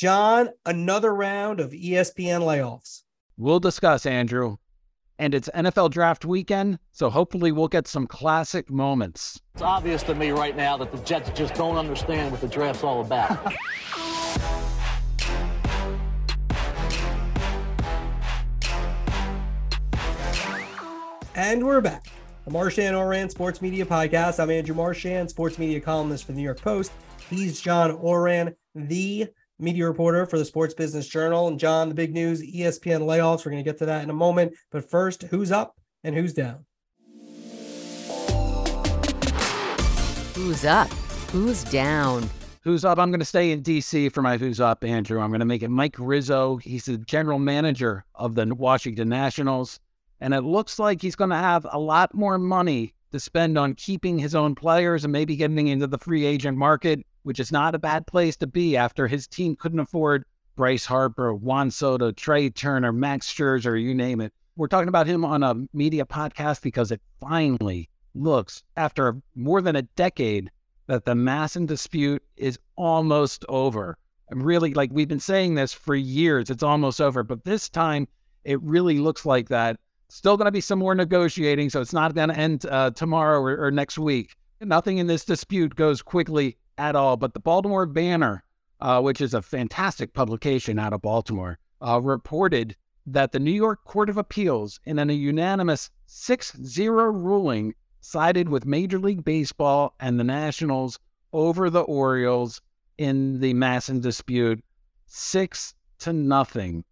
John, another round of ESPN layoffs. We'll discuss, Andrew. And it's NFL draft weekend, so hopefully we'll get some classic moments. It's obvious to me right now that the Jets just don't understand what the draft's all about. and we're back. The Marchand Ourand Sports Media Podcast. I'm Andrew Marchand, sports media columnist for the New York Post. He's John Ourand, the media reporter for the Sports Business Journal. And John, the big news ESPN layoffs. We're going to get to that in a moment. But first, who's up and who's down? Who's up? Who's down? Who's up? I'm going to stay in DC for my Who's Up, Andrew. I'm going to make it Mike Rizzo. He's the general manager of the Washington Nationals. And it looks like he's going to have a lot more money to spend on keeping his own players and maybe getting into the free agent market which is not a bad place to be after his team couldn't afford Bryce Harper, Juan Soto, Trea Turner, Max Scherzer, you name it. We're talking about him on a media podcast because it finally looks, after more than a decade, that the MASN dispute is almost over. And really, like we've been saying this for years, it's almost over. But this time, it really looks like that. Still going to be some more negotiating, so it's not going to end uh, tomorrow or, or next week. Nothing in this dispute goes quickly at all. But the Baltimore Banner, uh, which is a fantastic publication out of Baltimore, uh, reported that the New York Court of Appeals, in a unanimous 6 0 ruling, sided with Major League Baseball and the Nationals over the Orioles in the MASN dispute, six to nothing.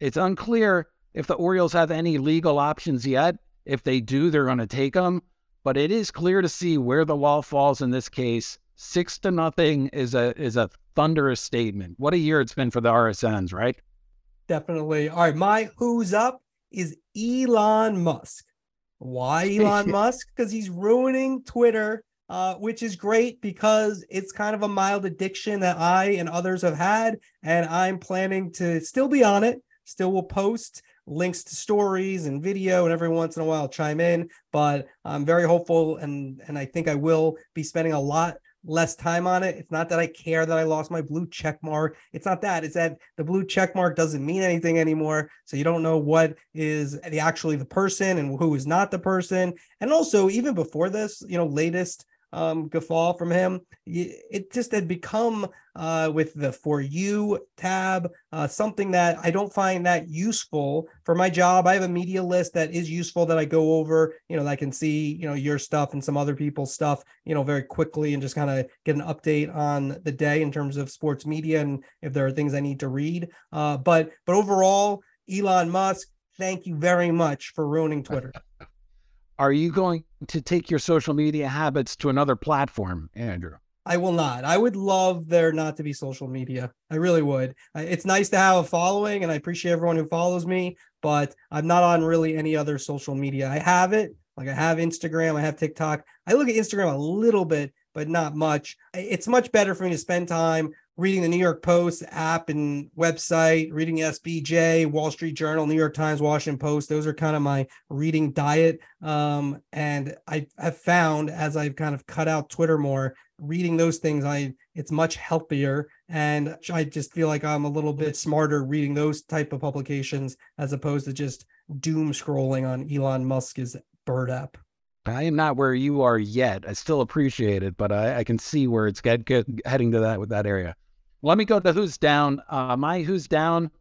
It's unclear if the Orioles have any legal options yet. If they do, they're going to take them. But it is clear to see where the wall falls in this case six to nothing is a is a thunderous statement. What a year it's been for the RSNs, right? Definitely. All right, my who's up is Elon Musk. Why Elon Musk? Because he's ruining Twitter, uh, which is great because it's kind of a mild addiction that I and others have had, and I'm planning to still be on it. Still will post links to stories and video and every once in a while chime in but i'm very hopeful and and i think i will be spending a lot less time on it. It's not that I care that I lost my blue check mark. It's not that. It's that the blue check mark doesn't mean anything anymore. So you don't know what is the actually the person and who is not the person. And also, even before this, you know, latest um, guffaw from him. It just had become uh, with the for you tab uh, something that I don't find that useful for my job. I have a media list that is useful that I go over. You know, I can see you know your stuff and some other people's stuff. You know, very quickly and just kind of get an update on the day in terms of sports media and if there are things I need to read. Uh, but but overall, Elon Musk, thank you very much for ruining Twitter. Are you going to take your social media habits to another platform, Andrew? I will not. I would love there not to be social media. I really would. It's nice to have a following, and I appreciate everyone who follows me, but I'm not on really any other social media. I have it. Like I have Instagram, I have TikTok. I look at Instagram a little bit, but not much. It's much better for me to spend time reading the New York Post app and website, reading SBJ, Wall Street Journal, New York Times, Washington Post. Those are kind of my reading diet. Um, and I have found as I've kind of cut out Twitter more, reading those things, I it's much healthier. And I just feel like I'm a little bit smarter reading those type of publications as opposed to just doom scrolling on Elon Musk's bird app. I am not where you are yet. I still appreciate it, but I, I can see where it's get, get, heading to that with that area. Let me go to who's down. Uh, my who's down,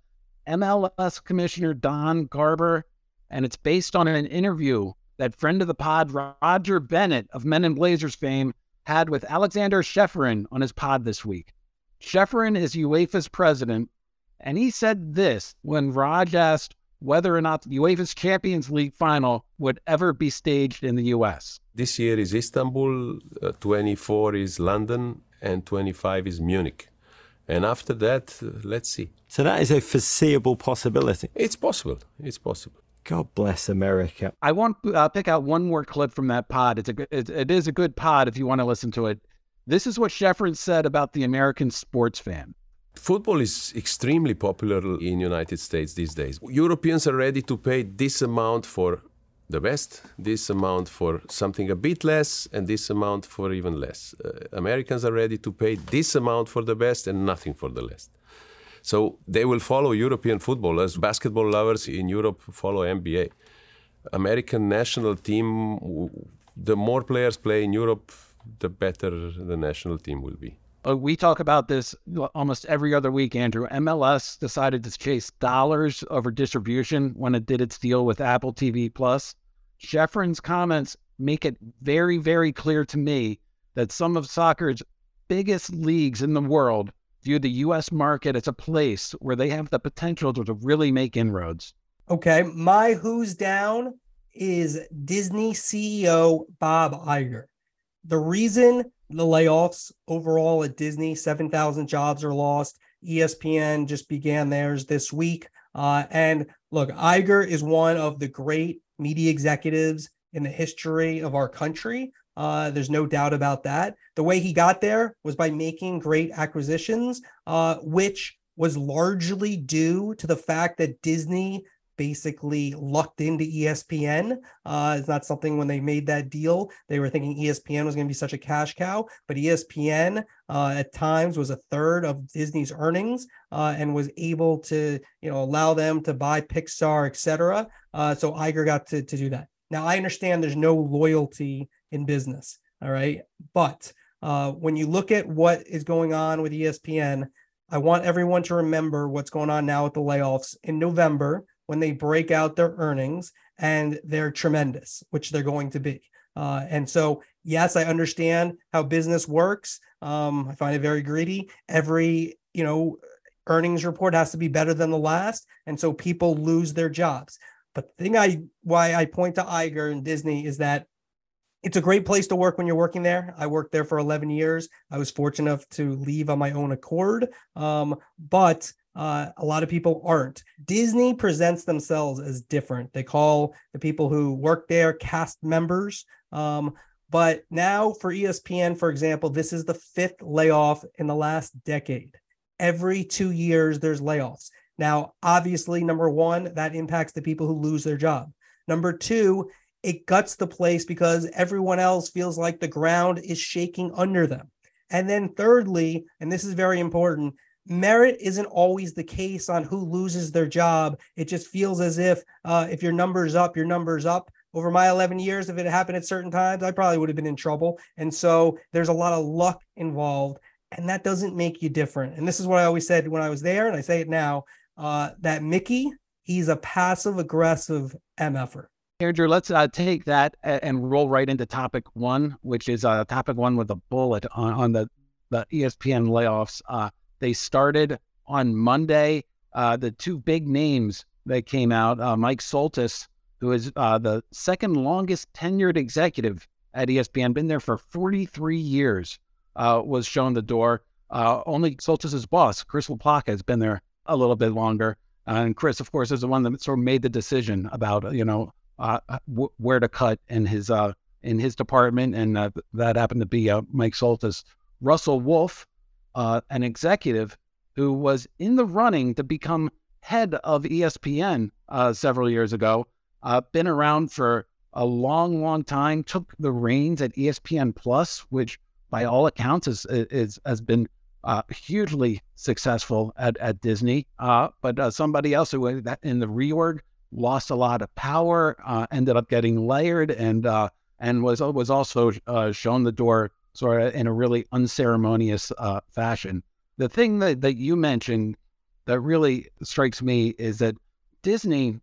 MLS Commissioner Don Garber, and it's based on an interview that friend of the pod, Roger Bennett of Men in Blazers fame, had with Alexander Ceferin on his pod this week. Ceferin is UEFA's president, and he said this when Rog asked whether or not the UEFA's Champions League final would ever be staged in the U.S. This year is Istanbul, uh, 24 is London, and 25 is Munich. And after that, uh, let's see. So that is a foreseeable possibility. It's possible. It's possible. God bless America. I want to uh, pick out one more clip from that pod. It's a it, it is a good pod if you want to listen to it. This is what Ceferin said about the American sports fan. Football is extremely popular in United States these days. Europeans are ready to pay this amount for the best, this amount for something a bit less, and this amount for even less. Uh, Americans are ready to pay this amount for the best and nothing for the less. So they will follow European football as basketball lovers in Europe follow NBA. American national team, the more players play in Europe, the better the national team will be. Uh, we talk about this almost every other week, Andrew. MLS decided to chase dollars over distribution when it did its deal with Apple TV Plus. Ceferin's comments make it very, very clear to me that some of soccer's biggest leagues in the world view the U.S. market as a place where they have the potential to, to really make inroads. Okay, my who's down is Disney CEO Bob Iger. The reason the layoffs overall at Disney, 7,000 jobs are lost. ESPN just began theirs this week. Uh, and look, Iger is one of the great media executives in the history of our country. Uh, there's no doubt about that. The way he got there was by making great acquisitions, uh, which was largely due to the fact that Disney basically lucked into ESPN. Uh, it's not something when they made that deal, they were thinking ESPN was going to be such a cash cow, but ESPN uh, at times was a third of Disney's earnings uh, and was able to, you know, allow them to buy Pixar, etc. Uh, so Iger got to, to do that. Now I understand there's no loyalty in business, all right, but uh, when you look at what is going on with ESPN, I want everyone to remember what's going on now with the layoffs in November when they break out their earnings and they're tremendous, which they're going to be. Uh, and so, yes, I understand how business works. Um, I find it very greedy. Every, you know, earnings report has to be better than the last. And so people lose their jobs. But the thing I, why I point to Iger and Disney is that it's a great place to work when you're working there. I worked there for 11 years. I was fortunate enough to leave on my own accord. Um, but uh, a lot of people aren't. Disney presents themselves as different. They call the people who work there cast members. Um, but now for ESPN, for example, this is the fifth layoff in the last decade. Every two years, there's layoffs. Now, obviously, number one, that impacts the people who lose their job. Number two, it guts the place because everyone else feels like the ground is shaking under them. And then, thirdly, and this is very important, merit isn't always the case on who loses their job. It just feels as if uh, if your number's up, your number's up. Over my 11 years, if it happened at certain times, I probably would have been in trouble. And so there's a lot of luck involved, and that doesn't make you different. And this is what I always said when I was there, and I say it now uh, that Mickey, he's a passive aggressive MFer. Andrew, let's uh, take that and roll right into topic one, which is uh, topic one with a bullet on, on the, the ESPN layoffs. They started on Monday. Uh, the two big names that came out uh, Mike Soltys, who is uh, the second longest tenured executive at ESPN, been there for 43 years, uh, was shown the door. Uh, only Soltys's boss, Chris LaPlaca, has been there a little bit longer. and Chris, of course, is the one that sort of made the decision about you know uh, w- where to cut in his in his department, and that happened to be Mike Soltys. Russell Wolff, uh, an executive who was in the running to become head of ESPN uh, several years ago, uh, been around for a long, long time, took the reins at ESPN Plus, which by all accounts is, is has been uh, hugely successful at, at Disney. Uh, but uh, somebody else who in the reorg lost a lot of power, ended up getting layered, and and was was also shown the door sort of in a really unceremonious uh, fashion. The thing that, that you mentioned that really strikes me is that Disney,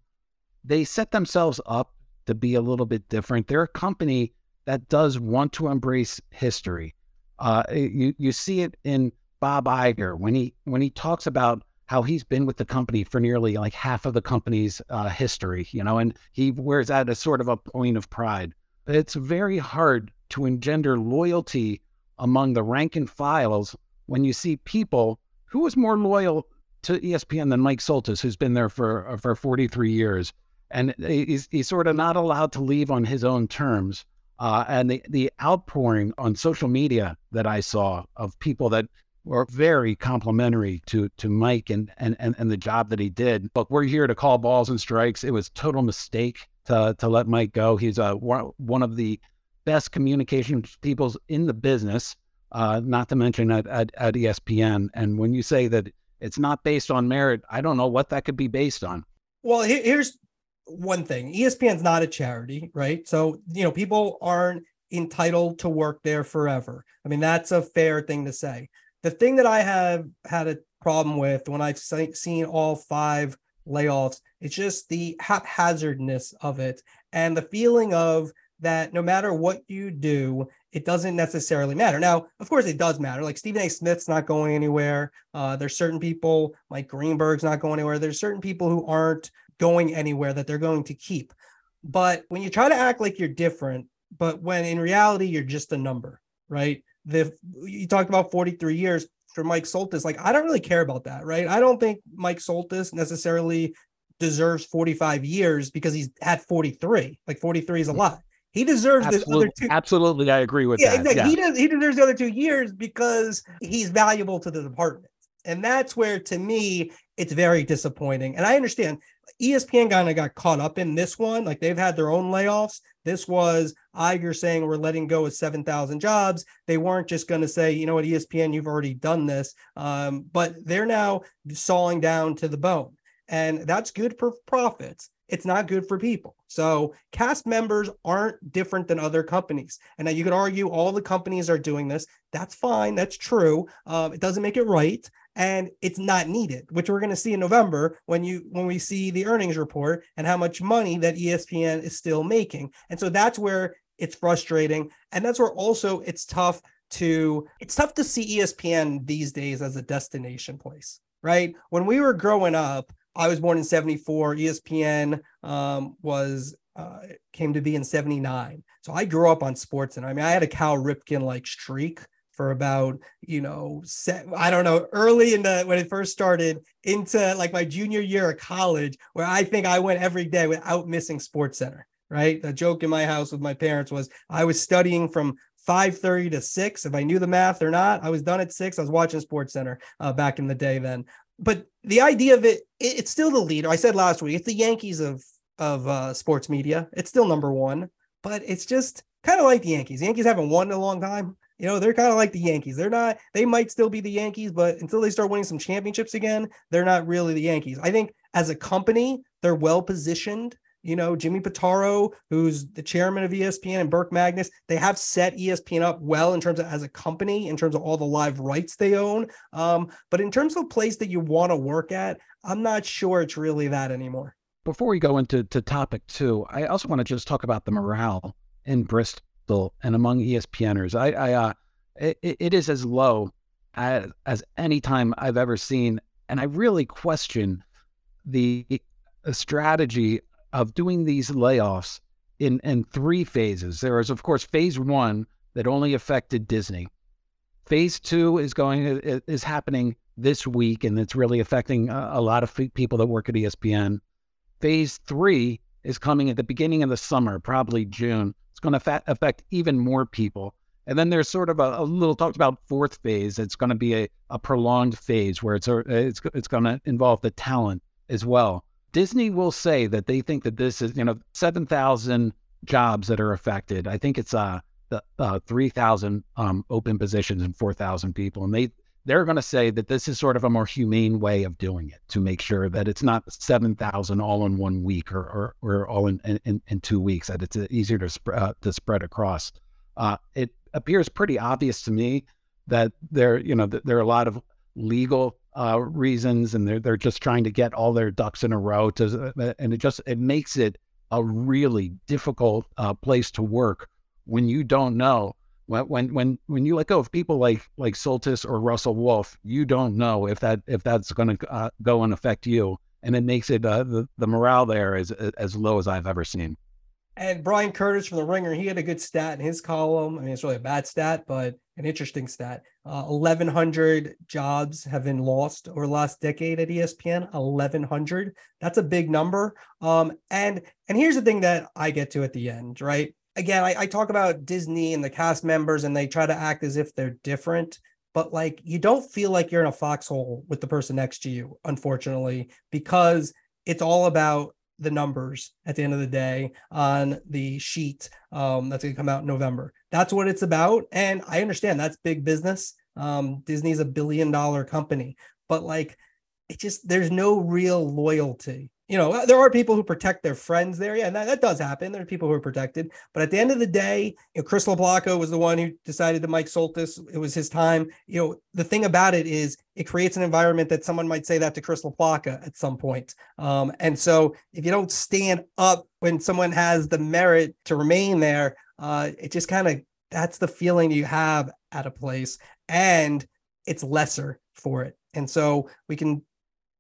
they set themselves up to be a little bit different. They're a company that does want to embrace history. Uh, you you see it in Bob Iger when he when he talks about how he's been with the company for nearly like half of the company's uh, history, you know, and he wears that as sort of a point of pride. It's very hard to engender loyalty among the rank and files when you see people who is more loyal to ESPN than Mike Soltys, who's been there for uh, for 43 years, and he's, he's sort of not allowed to leave on his own terms. Uh, and the the outpouring on social media that I saw of people that were very complimentary to to Mike and and and, and the job that he did. Look, we're here to call balls and strikes. It was total mistake to to let Mike go. He's uh, one of the best communication people in the business, uh, not to mention at, at, at, ESPN. And when you say that it's not based on merit. I don't know what that could be based on. Well, here's one thing ESPN's not a charity, right? So, you know, people aren't entitled to work there forever. I mean, that's a fair thing to say. The thing that I have had a problem with when I've seen all five layoffs, it's just the haphazardness of it and the feeling of that no matter what you do, it doesn't necessarily matter. Now, of course, it does matter. Like Stephen A. Smith's not going anywhere. Uh, there's certain people, like Greenberg's not going anywhere. There's certain people who aren't going anywhere that they're going to keep. But when you try to act like you're different, but when in reality you're just a number, right? The you talked about 43 years for Mike Soltys. Like I don't really care about that, right? I don't think Mike Soltys necessarily deserves 45 years because he's had 43. Like 43 is a lot. He deserves absolutely, the other two. Absolutely, I agree with yeah, that. Yeah, he does. He deserves the other two years because he's valuable to the department, and that's where, to me, it's very disappointing. And I understand ESPN kind of got caught up in this one. Like they've had their own layoffs. This was Iger saying we're letting go of 7,000 jobs. They weren't just going to say, you know what, ESPN, you've already done this. Um, but they're now sawing down to the bone. And that's good for profits. It's not good for people. So cast members aren't different than other companies. And now you could argue all the companies are doing this. That's fine. That's true. Um, it doesn't make it right and it's not needed which we're going to see in november when you when we see the earnings report and how much money that espn is still making and so that's where it's frustrating and that's where also it's tough to it's tough to see espn these days as a destination place right when we were growing up i was born in 74 espn um, was uh, came to be in 79 so i grew up on sports and i mean i had a cal ripken like streak for about you know i don't know early in the when it first started into like my junior year of college where i think i went every day without missing sports center right? The joke in my house with my parents was i was studying from 5.30 to 6 if i knew the math or not i was done at 6 i was watching sports center uh, back in the day then but the idea of it, it, it's still the leader i said last week it's the yankees of of uh, sports media it's still number one but it's just kind of like the yankees the yankees haven't won in a long time you know, they're kind of like the Yankees. They're not, they might still be the Yankees, but until they start winning some championships again, they're not really the Yankees. I think as a company, they're well positioned. You know, Jimmy Pitaro, who's the chairman of ESPN, and Burke Magnus, they have set ESPN up well in terms of as a company, in terms of all the live rights they own. Um, but in terms of place that you want to work at, I'm not sure it's really that anymore. Before we go into to topic two, I also want to just talk about the morale in Bristol and among ESPNers. I, I uh, it, it is as low as, as any time I've ever seen, and I really question the strategy of doing these layoffs in in three phases. There is, of course, phase one that only affected Disney. Phase two is going is happening this week, and it's really affecting a, a lot of people that work at ESPN. Phase three is coming at the beginning of the summer, probably June It's going to fa- affect even more people. And then there's sort of a, a little talked about fourth phase. It's going to be a, a prolonged phase where it's a, it's it's going to involve the talent as well. Disney will say that they think that this is you know seven thousand jobs that are affected. I think it's uh the uh, three thousand um, open positions and four thousand people, and they they're going to say that this is sort of a more humane way of doing it to make sure that it's not 7,000 all in one week or, or, or all in, in, in, two weeks, that it's easier to, sp- uh, to spread across. Uh, it appears pretty obvious to me that there, you know, that there are a lot of legal uh, reasons and they're, they're just trying to get all their ducks in a row to, uh, and it just, it makes it a really difficult uh, place to work when you don't know when when when when you let go of people like like Soltys or Russell Wolff, you don't know if that if that's going to uh, go and affect you, and it makes it uh, the the morale there is as low as I've ever seen. And Bryan Curtis from the Ringer, he had a good stat in his column. I mean, it's really a bad stat, but an interesting stat. Uh, 1,100 jobs have been lost over the last decade at ESPN. 1,100. That's a big number. Um, and and here's the thing that I get to at the end, right? again, I, I talk about Disney and the cast members, and they try to act as if they're different but like you don't feel like you're in a foxhole with the person next to you unfortunately because it's all about the numbers at the end of the day on the sheet um, that's going to come out in november that's what it's about and i understand that's big business um, disney's a billion dollar company but like it just there's no real loyalty. You know, there are people who protect their friends there. Yeah, that, that does happen. There are people who are protected. But at the end of the day, you know, Chris LaPlaca was the one who decided that Mike Soltys, it was his time. You know, the thing about it is it creates an environment that someone might say that to Chris LaPlaca at some point. Um, and so if you don't stand up when someone has the merit to remain there, uh, it just kind of that's the feeling you have at a place. And it's lesser for it. And so we can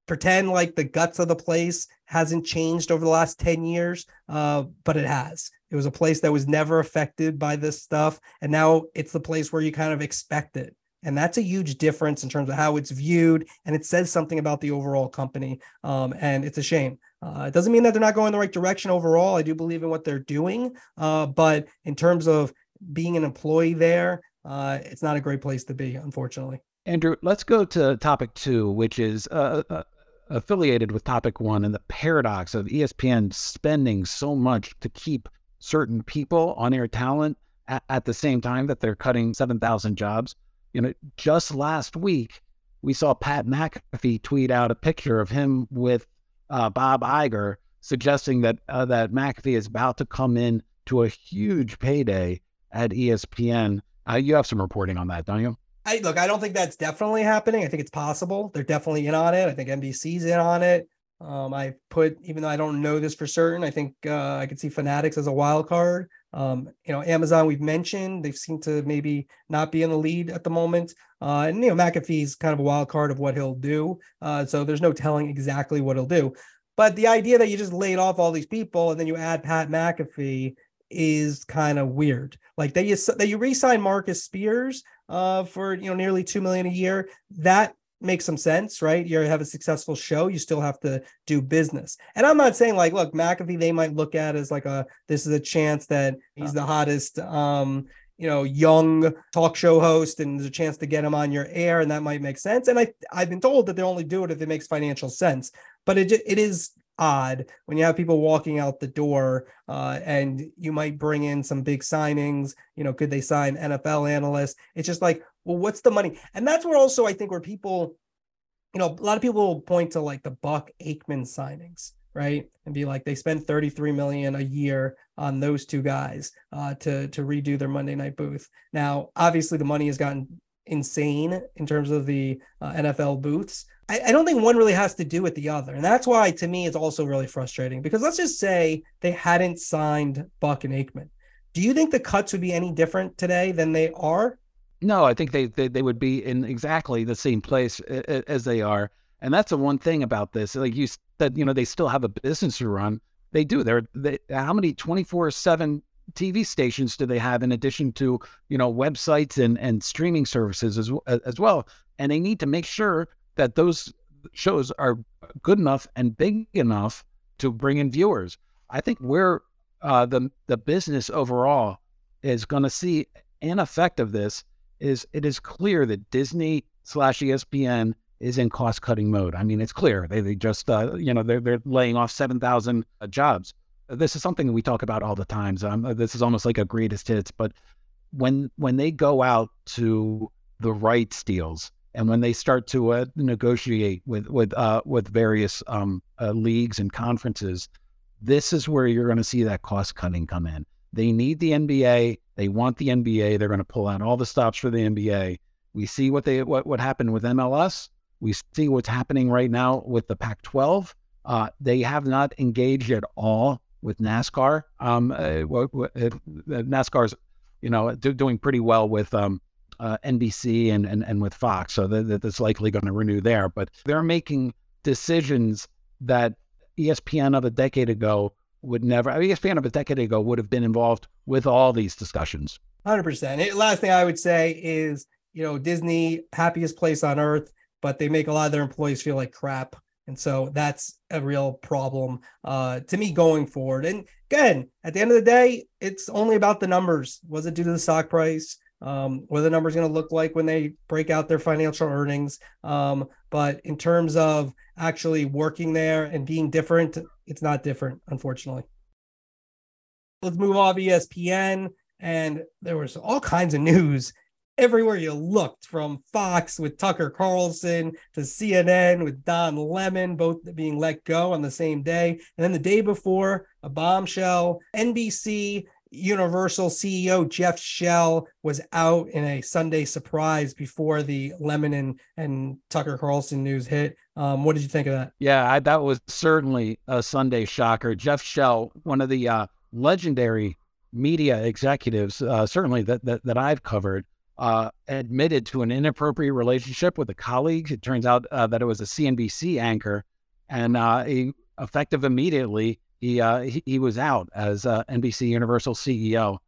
pretend like the guts of the place hasn't changed over the last 10 years, uh, but it has. It was a place that was never affected by this stuff. And now it's the place where you kind of expect it. And that's a huge difference in terms of how it's viewed. And it says something about the overall company. Um, and it's a shame. Uh, it doesn't mean that they're not going the right direction overall. I do believe in what they're doing. Uh, but in terms of being an employee there, uh, it's not a great place to be, unfortunately. Andrew, let's go to topic two, which is uh, uh, affiliated with topic one and the paradox of ESPN spending so much to keep certain people on air talent at, at the same time that they're cutting 7,000 jobs. You know, just last week, we saw Pat McAfee tweet out a picture of him with uh, Bob Iger, suggesting that uh, that McAfee is about to come in to a huge payday at ESPN. Uh, you have some reporting on that, don't you? I look, I don't think that's definitely happening. I think it's possible. They're definitely in on it. I think NBC's in on it. Um, I put, even though I don't know this for certain, I think uh, I could see Fanatics as a wild card. Um, you know, Amazon we've mentioned they've seemed to maybe not be in the lead at the moment. Uh, and you know, McAfee's kind of a wild card of what he'll do. Uh, so there's no telling exactly what he'll do. But the idea that you just laid off all these people and then you add Pat McAfee is kind of weird. Like that you that you re-sign Marcus Spears uh, for you know nearly two million a year. That makes some sense, right? You have a successful show, you still have to do business. And I'm not saying like, look, McAfee, they might look at as like a this is a chance that he's the hottest um, you know, young talk show host, and there's a chance to get him on your air, and that might make sense. And I I've been told that they only do it if it makes financial sense. But it it is odd when you have people walking out the door uh, and you might bring in some big signings you know could they sign nfl analysts? It's just like well what's the money? And that's where also i think where people you know a lot of people will point to like the buck aikman signings right? And be like they spend 33 million a year on those two guys uh, to to redo their monday night booth. Now obviously the money has gotten insane in terms of the uh, nfl booths I, I don't think one really has to do with the other. And that's why, to me, it's also really frustrating because let's just say they hadn't signed Buck and Aikman. Do you think the cuts would be any different today than they are? No, I think they, they, they would be in exactly the same place as they are. And that's the one thing about this. Like you said, you know, they still have a business to run. They do. They're they, how many 24 7 TV stations do they have in addition to, you know, websites and, and streaming services as, as well? And they need to make sure that those shows are good enough and big enough to bring in viewers. I think where uh, the the business overall is going to see an effect of this is it is clear that Disney slash ESPN is in cost cutting mode. I mean, it's clear they they just uh, you know they're they're laying off seven thousand uh, jobs. This is something we talk about all the times. Um, this is almost like a greatest hits, but when when they go out to the rights deals and when they start to uh, negotiate with with uh, with various um, uh, leagues and conferences, this is where you're going to see that cost cutting come in. They need the NBA. They want the NBA. They're going to pull out all the stops for the NBA. We see what they what what happened with MLS. We see what's happening right now with the Pac-12. Uh, they have not engaged at all with NASCAR. Um, uh, uh, NASCAR's you know do, doing pretty well with um, uh, NBC and, and, and with Fox. So that, that's likely going to renew there. But they're making decisions that ESPN of a decade ago would never, I mean, ESPN of a decade ago would have been involved with all these discussions. 100%. Last thing I would say is, you know, Disney, happiest place on earth, but they make a lot of their employees feel like crap. And so that's a real problem uh, to me going forward. And again, at the end of the day, it's only about the numbers. Was it due to the stock price? Um, what the numbers going to look like when they break out their financial earnings. Um, but in terms of actually working there and being different, it's not different, unfortunately. Let's move off ESPN. And there was all kinds of news everywhere you looked, from Fox with Tucker Carlson to CNN with Don Lemon, both being let go on the same day. And then the day before, a bombshell, NBC Universal CEO Jeff Shell was out in a Sunday surprise before the Lemon and, and Tucker Carlson news hit. Um, what did you think of that? Yeah, I, that was certainly a Sunday shocker. Jeff Shell, one of the uh, legendary media executives, uh, certainly that, that, that I've covered, uh, admitted to an inappropriate relationship with a colleague. It turns out uh, that it was a CNBC anchor, and uh, he, effective immediately, he, uh, he, he was out as uh, NBC Universal CEO.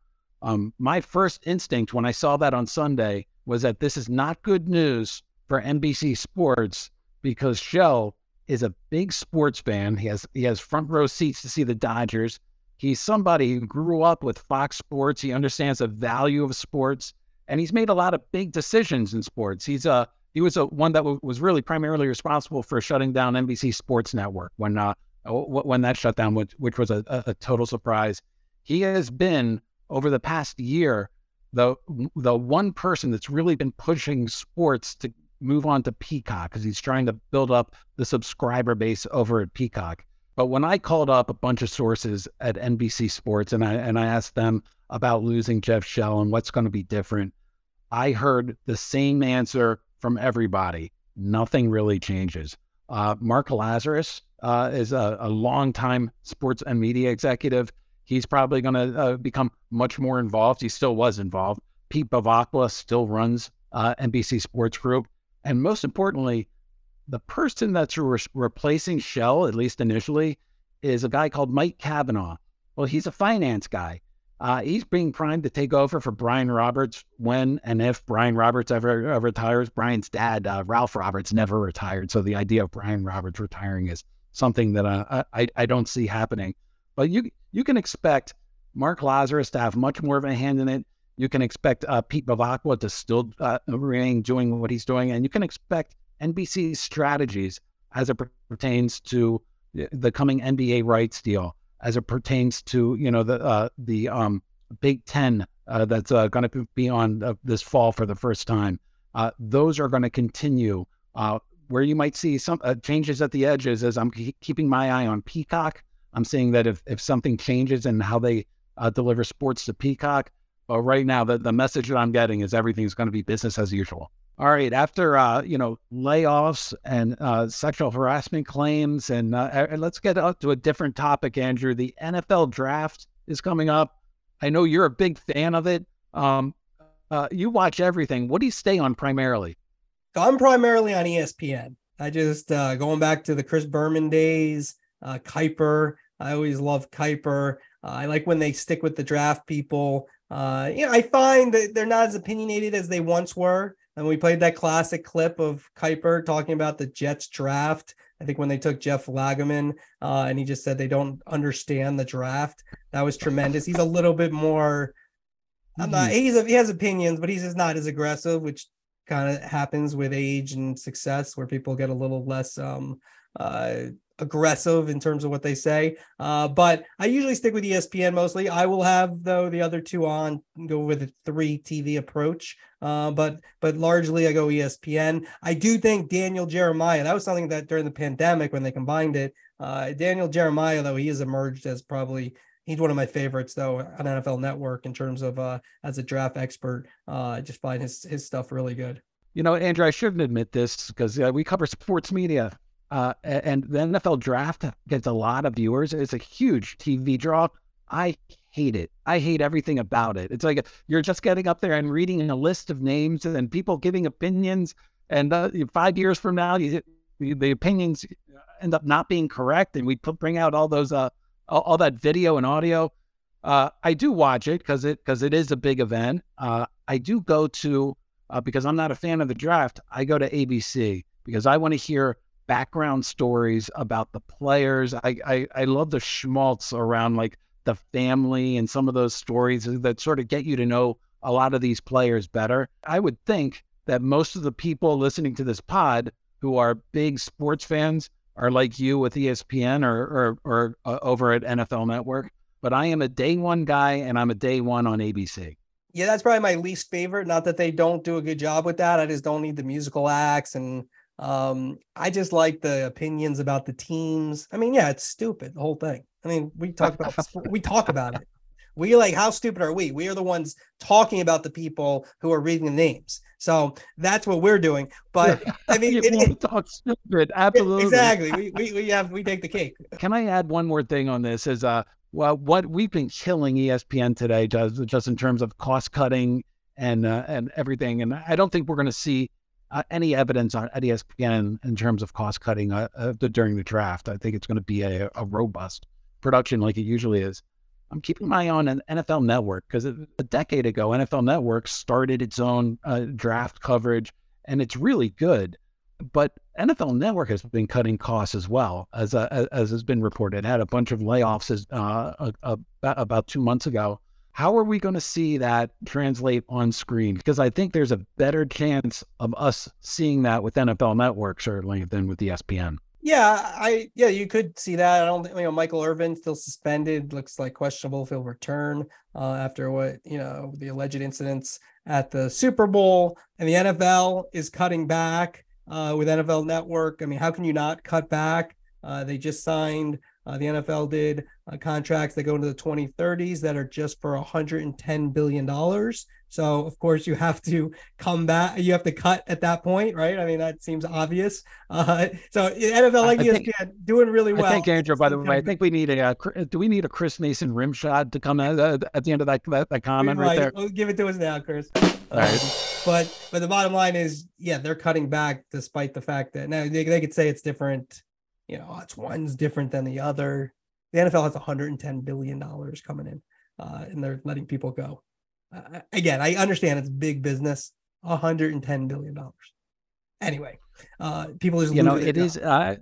Um, my first instinct when I saw that on Sunday was that this is not good news for NBC Sports because Shell is a big sports fan. He has he has front row seats to see the Dodgers. He's somebody who grew up with Fox Sports. He understands the value of sports, and he's made a lot of big decisions in sports. He's a he was a one that w- was really primarily responsible for shutting down NBC Sports Network when uh, when that shut down, which, which was a, a total surprise. He has been over the past year the the one person that's really been pushing sports to move on to Peacock because he's trying to build up the subscriber base over at Peacock. But when I called up a bunch of sources at NBC Sports and I and I asked them about losing Jeff Shell and what's going to be different, I heard the same answer from everybody. Nothing really changes. Uh, Mark Lazarus uh, is a, a longtime sports and media executive. He's probably going to uh, become much more involved. He still was involved. Pete Bevacqua still runs uh, NBC Sports Group. And most importantly, the person that's re- replacing Shell, at least initially, is a guy called Mike Cavanagh. Well, he's a finance guy. Uh, he's being primed to take over for Brian Roberts when and if Brian Roberts ever, ever retires. Brian's dad, uh, Ralph Roberts, never retired. So the idea of Brian Roberts retiring is something that uh, I, I don't see happening. But you you can expect Mark Lazarus to have much more of a hand in it. You can expect uh, Pete Bevacqua to still uh, remain doing what he's doing, and you can expect NBC's strategies as it pertains to the coming NBA rights deal as it pertains to you know the uh, the um, Big Ten uh, that's uh, going to be on this fall for the first time. Those are going to continue. Uh, where you might see some changes at the edges, as I'm keeping my eye on Peacock. I'm seeing that if if something changes in how they deliver sports to Peacock, but right now the the message that I'm getting is everything's going to be business as usual. All right. After uh, you know layoffs and uh, sexual harassment claims, and, uh, let's get up to a different topic, Andrew. The NFL draft is coming up. I know you're a big fan of it. Um, uh, you watch everything. What do you stay on primarily? I'm primarily on ESPN. I just uh, going back to the Chris Berman days, uh, Kiper. I always love Kiper. I like when they stick with the draft people. Uh, you know, I find that they're not as opinionated as they once were. And we played that classic clip of Kiper talking about the Jets draft. I think when they took Jeff Lageman, uh, and he just said they don't understand the draft. That was tremendous. He's a little bit more. I'm not. Mm-hmm. He's a, he has opinions, but he's just not as aggressive, which kind of happens with age and success, where people get a little less um, uh, aggressive in terms of what they say. Uh, but I usually stick with ESPN mostly. I will have though the other two on go with a three TV approach. Uh, but but largely I go ESPN. I do think Daniel Jeremiah. That was something that during the pandemic when they combined it. Uh, Daniel Jeremiah though he has emerged as probably. He's one of my favorites, though, on NFL Network in terms of uh, as a draft expert. Uh, I just find his his stuff really good. You know, Andrew, I shouldn't admit this because uh, we cover sports media uh, and the NFL draft gets a lot of viewers. It's a huge TV draw. I hate it. I hate everything about it. It's like you're just getting up there and reading a list of names and people giving opinions. And five years from now, you, the opinions end up not being correct. And we put, bring out all those, uh, all, all that video and audio. Uh, I do watch it because it because it is a big event. Uh, I do go to uh, because I'm not a fan of the draft. I go to ABC because I want to hear background stories about the players. I, I, I love the schmaltz around like the family and some of those stories that sort of get you to know a lot of these players better. I would think that most of the people listening to this pod who are big sports fans are like you with ESPN or, or, or uh, over at NFL Network. But I am a day one guy and I'm a day one on ABC. Yeah, that's probably my least favorite. Not that they don't do a good job with that. I just don't need the musical acts and um I just like the opinions about the teams. I mean, yeah, it's stupid, the whole thing. I mean, we talk about we talk about it. We like how stupid are we? We are the ones talking about the people who are reading the names. So that's what we're doing. But I mean, it- it- talk stupid. Absolutely. exactly. We, we we have we take the cake. Can I add one more thing on this? Is uh, well, what we've been killing ESPN today, just just in terms of cost cutting and uh, and everything, and I don't think we're going to see uh, any evidence on at ESPN in terms of cost cutting uh, uh, during the draft. I think it's going to be a, a robust production like it usually is. I'm keeping my eye on an NFL Network because a decade ago, NFL Network started its own uh, draft coverage, and it's really good. But NFL Network has been cutting costs as well, as uh, as- as has been reported. It had a bunch of layoffs as, uh, about two months ago. How are we going to see that translate on screen? Because I think there's a better chance of us seeing that with NFL Network certainly than with ESPN. Yeah, I yeah, you could see that. I don't think you know Michael Irvin still suspended. Looks like questionable if he'll return uh, after what you know the alleged incidents at the Super Bowl. And the NFL is cutting back uh, with NFL Network. I mean, how can you not cut back? Uh, they just signed. Uh, the NFL did uh, contracts that go into the 2030s that are just for 110 billion dollars. So of course you have to come back. You have to cut at that point, right? I mean that seems obvious. Uh, so NFL like ESPN think- doing really well. I think Andrew, by the way, I think we need a. Uh, do we need a Chris Mason rim shot to come at, uh, at the end of that that, that comment Right, right there? Well, give it to us now, Chris. All right. But but the bottom line is, yeah, they're cutting back despite the fact that now they, they could say it's different. You know, it's one's different than the other. The NFL has 110 billion dollars coming in, uh, and they're letting people go. Uh, again, I understand it's big business. 110 billion dollars. Anyway, uh, people just You know, it is. it their is. job. Uh,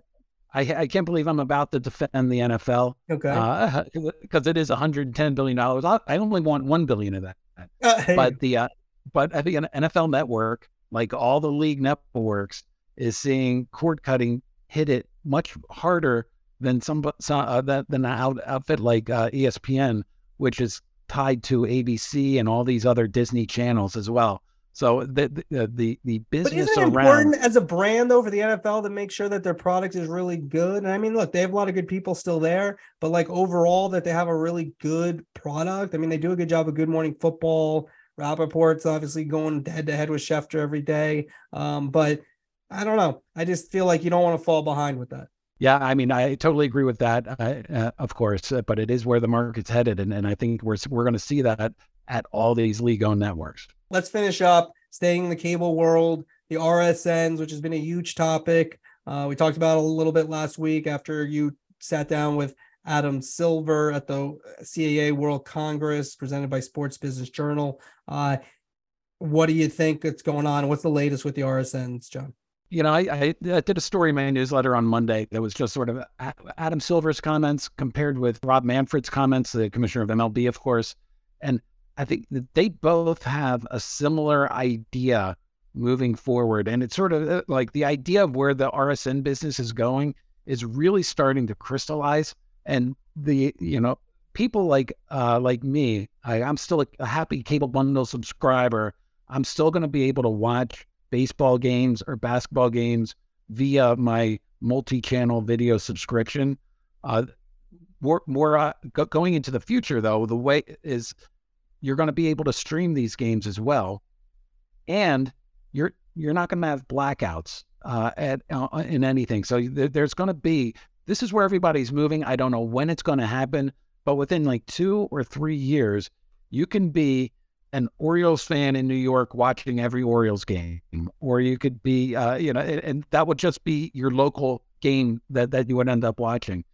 I I can't believe I'm about to defend the NFL okay. because it is 110 billion dollars. I I only want one billion of that. Uh, hey, But the uh, but I think an NFL Network, like all the league networks, is seeing cord cutting hit it much harder than some, some uh, than an outfit like uh, ESPN, which is tied to ABC and all these other Disney channels as well. So the the the, the But business isn't it around important as a brand though for the NFL to make sure that their product is really good? And I mean, look, they have a lot of good people still there, but like overall that they have a really good product. I mean, they do a good job of Good Morning Football. Rapoport's obviously going head to head with Schefter every day. Um, but I don't know. I just feel like you don't want to fall behind with that. Yeah, I mean, I totally agree with that, uh, uh, of course, uh, but it is where the market's headed, and, and I think we're we're going to see that at all these league-owned networks. let's finish up staying in the cable world the rsns which has been a huge topic. Uh, we talked about a little bit last week after you sat down with adam silver at the caa world congress presented by sports business journal. Uh, what do you think that's going on? What's the latest with the rsns john You know, I, I uh, did a story in my newsletter on Monday that was just sort of Adam Silver's comments compared with Rob Manfred's comments, the commissioner of MLB, of course. And I think that they both have a similar idea moving forward. And it's sort of uh, like the idea of where the RSN business is going is really starting to crystallize. And the, you know, people like uh, like me, I, I'm still a, a happy cable bundle subscriber. I'm still going to be able to watch baseball games or basketball games via my multi-channel video subscription. Uh, more, more uh, go- going into the future, though, the way is you're going to be able to stream these games as well, and you're you're not going to have blackouts uh, at uh, in anything. So there, there's going to be this is where everybody's moving. I don't know when it's going to happen, but within like two or three years, you can be an Orioles fan in New York watching every Orioles game, or you could be, uh, you know, and, and that would just be your local game that, that you would end up watching.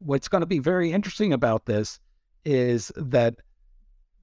What's going to be very interesting about this is that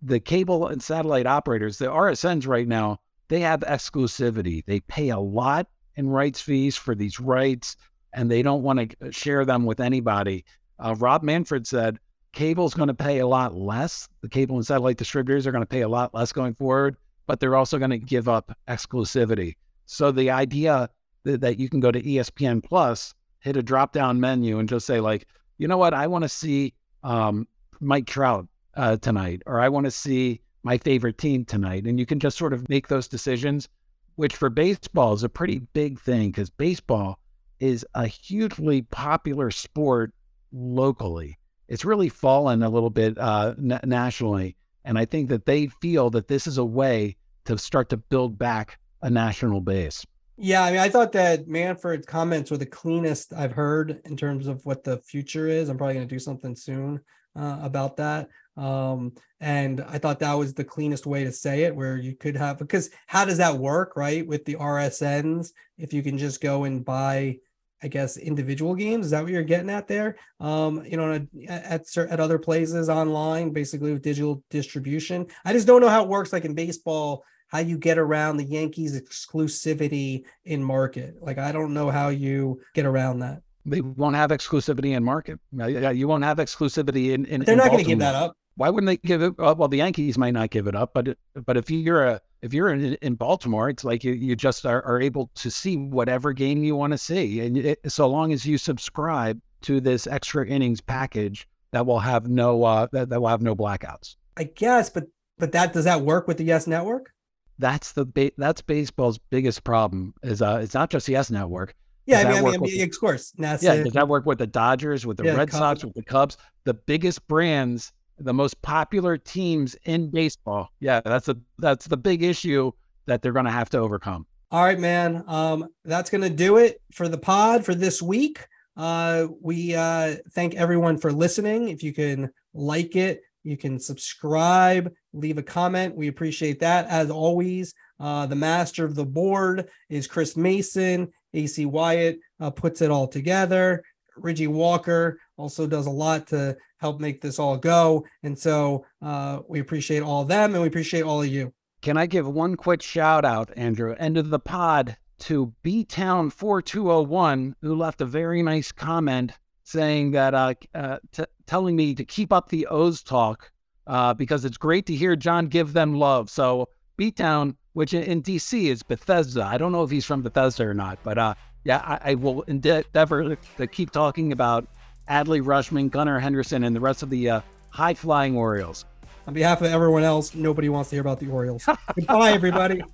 the cable and satellite operators, the RSNs right now, they have exclusivity. They pay a lot in rights fees for these rights, and they don't want to share them with anybody. Uh, Rob Manfred said cable's going to pay a lot less. The cable and satellite distributors are going to pay a lot less going forward, but they're also going to give up exclusivity. So the idea that, that you can go to ESPN Plus, hit a drop down menu, and just say like, you know what, I want to see um, Mike Trout uh, tonight, or I want to see my favorite team tonight. And you can just sort of make those decisions, which for baseball is a pretty big thing because baseball is a hugely popular sport locally. It's really fallen a little bit uh, n- nationally. And I think that they feel that this is a way to start to build back a national base. Yeah, I mean, I thought that Manfred's comments were the cleanest I've heard in terms of what the future is. I'm probably going to do something soon uh, about that. Um, and I thought that was the cleanest way to say it, where you could have because how does that work, right? With the RSNs, if you can just go and buy, I guess, individual games, is that what you're getting at there? Um, you know, at at, at other places online, basically with digital distribution. I just don't know how it works, like in baseball how you get around the Yankees exclusivity in market. Like I don't know how you get around that. They won't have exclusivity in market. Yeah, you won't have exclusivity in. in they're in not going to give that up. Why wouldn't they give it? Up? Well, the Yankees might not give it up, but but if you're a if you're in, in Baltimore, it's like you, you just are, are able to see whatever game you want to see, and it, so long as you subscribe to this extra innings package, that will have no uh, that, that will have no blackouts. I guess, but but that does that work with the Yes Network? That's the ba- that's baseball's biggest problem. Is uh, it's not just the Yes Network. Yeah, I mean, I mean, I mean, of course. NESN, yeah, does that work with the Dodgers, with the yeah, Red Cubs. Sox, with the Cubs? The biggest brands, the most popular teams in baseball. Yeah, that's a that's the big issue that they're going to have to overcome. All right, man. Um, that's going to do it for the pod for this week. Uh, we uh, thank everyone for listening. If you can like it, you can subscribe, leave a comment. We appreciate that. As always, uh, the master of the board is Chris Mason. AC Wyatt uh, puts it all together. Reggie Walker also does a lot to help make this all go. And so uh, we appreciate all of them and we appreciate all of you. Can I give one quick shout out, Andrew, end of the pod to B Town 4201, who left a very nice comment saying that, uh, uh, t- telling me to keep up the O's talk uh, because it's great to hear John give them love. So B Town which in DC is Bethesda. I don't know if he's from Bethesda or not, but uh, yeah, I, I will endeavor to keep talking about Adley Rutschman, Gunnar Henderson, and the rest of the uh, high flying Orioles. On behalf of everyone else, nobody wants to hear about the Orioles. Goodbye, everybody.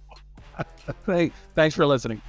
Hey, Thanks for listening.